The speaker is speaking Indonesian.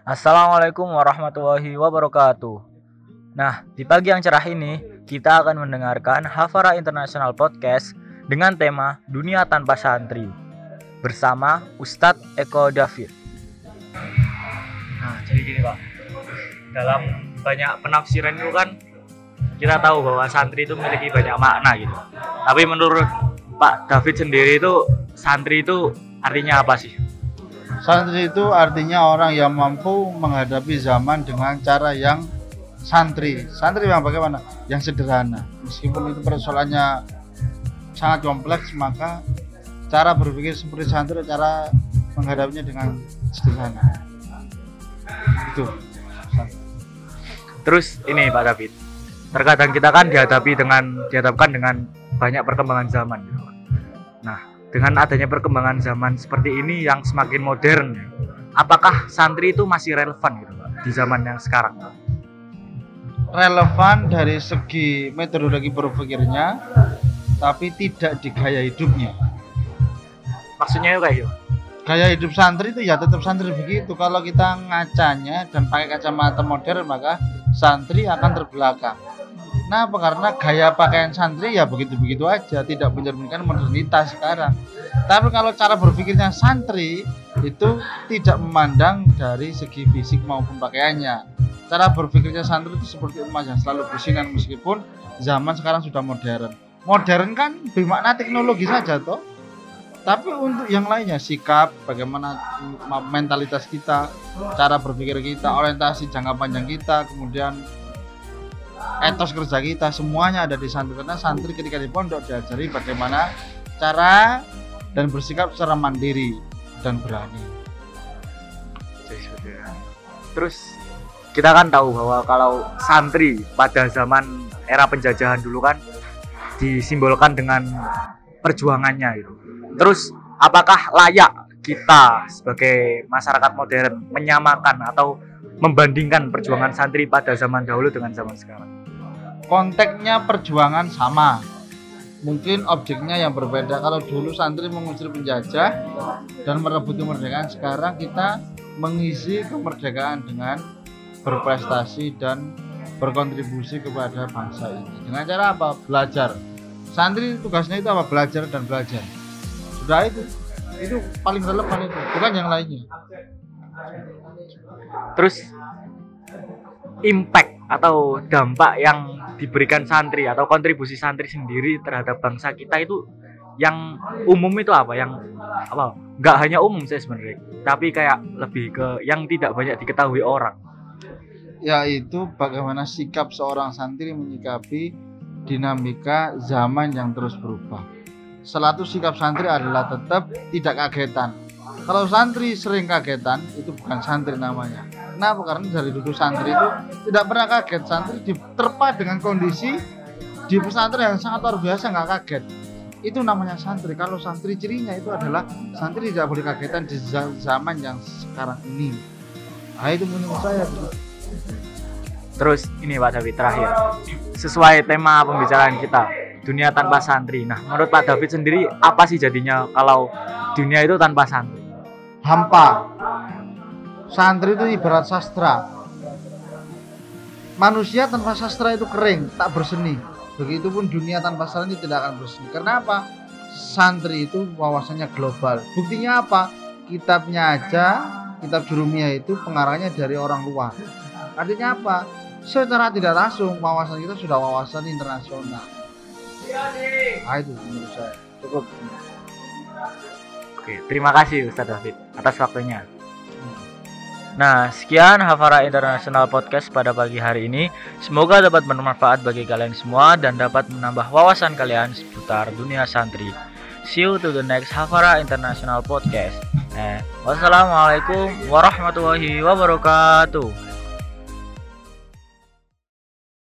Assalamualaikum warahmatullahi wabarakatuh. Nah, di pagi yang cerah ini kita akan mendengarkan Hafara International Podcast dengan tema Dunia Tanpa Santri bersama Ustadz Eko David. Nah, jadi gini Pak, dalam banyak penafsiran itu kan kita tahu bahwa santri itu memiliki banyak makna gitu. Tapi menurut Pak David sendiri itu santri itu artinya apa sih? Santri itu artinya orang yang mampu menghadapi zaman dengan cara yang santri. Santri yang bagaimana? Yang sederhana. Meskipun itu persoalannya sangat kompleks, maka cara berpikir seperti santri, cara menghadapinya dengan sederhana. Itu. Terus ini Pak David, terkadang kita kan dihadapi dengan dihadapkan dengan banyak perkembangan zaman gitu. Nah, dengan adanya perkembangan zaman seperti ini yang semakin modern, apakah santri itu masih relevan gitu Pak di zaman yang sekarang? Relevan dari segi metodologi berpikirnya, tapi tidak di gaya hidupnya. Maksudnya kayak gitu. Gaya hidup santri itu ya tetap santri begitu. Kalau kita ngacanya dan pakai kacamata modern, maka santri akan terbelakang. Kenapa? Karena gaya pakaian santri ya begitu-begitu aja, tidak mencerminkan modernitas sekarang. Tapi kalau cara berpikirnya santri itu tidak memandang dari segi fisik maupun pakaiannya. Cara berpikirnya santri itu seperti emas yang selalu bersinar meskipun zaman sekarang sudah modern. Modern kan bermakna teknologi saja toh. Tapi untuk yang lainnya sikap, bagaimana mentalitas kita, cara berpikir kita, orientasi jangka panjang kita, kemudian etos kerja kita semuanya ada di santri karena santri ketika di pondok diajari bagaimana cara dan bersikap secara mandiri dan berani. Terus kita kan tahu bahwa kalau santri pada zaman era penjajahan dulu kan disimbolkan dengan perjuangannya itu. Terus apakah layak kita sebagai masyarakat modern menyamakan atau membandingkan perjuangan santri pada zaman dahulu dengan zaman sekarang? Konteksnya perjuangan sama, mungkin objeknya yang berbeda. Kalau dulu santri mengusir penjajah dan merebut kemerdekaan, sekarang kita mengisi kemerdekaan dengan berprestasi dan berkontribusi kepada bangsa ini. Dengan cara apa? Belajar. Santri tugasnya itu apa? Belajar dan belajar. Sudah itu. Itu paling relevan itu, bukan yang lainnya. Terus impact atau dampak yang diberikan santri atau kontribusi santri sendiri terhadap bangsa kita itu yang umum itu apa? Yang apa? Nggak hanya umum saya sebenarnya tapi kayak lebih ke yang tidak banyak diketahui orang. Yaitu bagaimana sikap seorang santri menyikapi dinamika zaman yang terus berubah. Selalu sikap santri adalah tetap tidak kagetan. Kalau santri sering kagetan itu bukan santri namanya Kenapa? Karena dari dulu santri itu tidak pernah kaget. Santri diterpa dengan kondisi di pesantren yang sangat luar biasa nggak kaget. Itu namanya santri. Kalau santri cirinya itu adalah santri tidak boleh kagetan di zaman yang sekarang ini. Nah itu menurut saya. Terus ini Pak David terakhir. Sesuai tema pembicaraan kita, dunia tanpa santri. Nah, menurut Pak David sendiri apa sih jadinya kalau dunia itu tanpa santri? Hampa, santri itu ibarat sastra. Manusia tanpa sastra itu kering tak berseni. Begitupun dunia tanpa santri tidak akan berseni. Karena apa? Santri itu wawasannya global. Buktinya apa? Kitabnya aja kitab jurumiyah itu pengarangnya dari orang luar. Artinya apa? Secara tidak langsung wawasan kita sudah wawasan internasional. Nah itu menurut saya. Cukup. Oke terima kasih Ustadz David atas waktunya Nah, sekian Hafara International Podcast pada pagi hari ini. Semoga dapat bermanfaat bagi kalian semua dan dapat menambah wawasan kalian seputar dunia santri. See you to the next Hafara International Podcast. Eh, wassalamualaikum warahmatullahi wabarakatuh.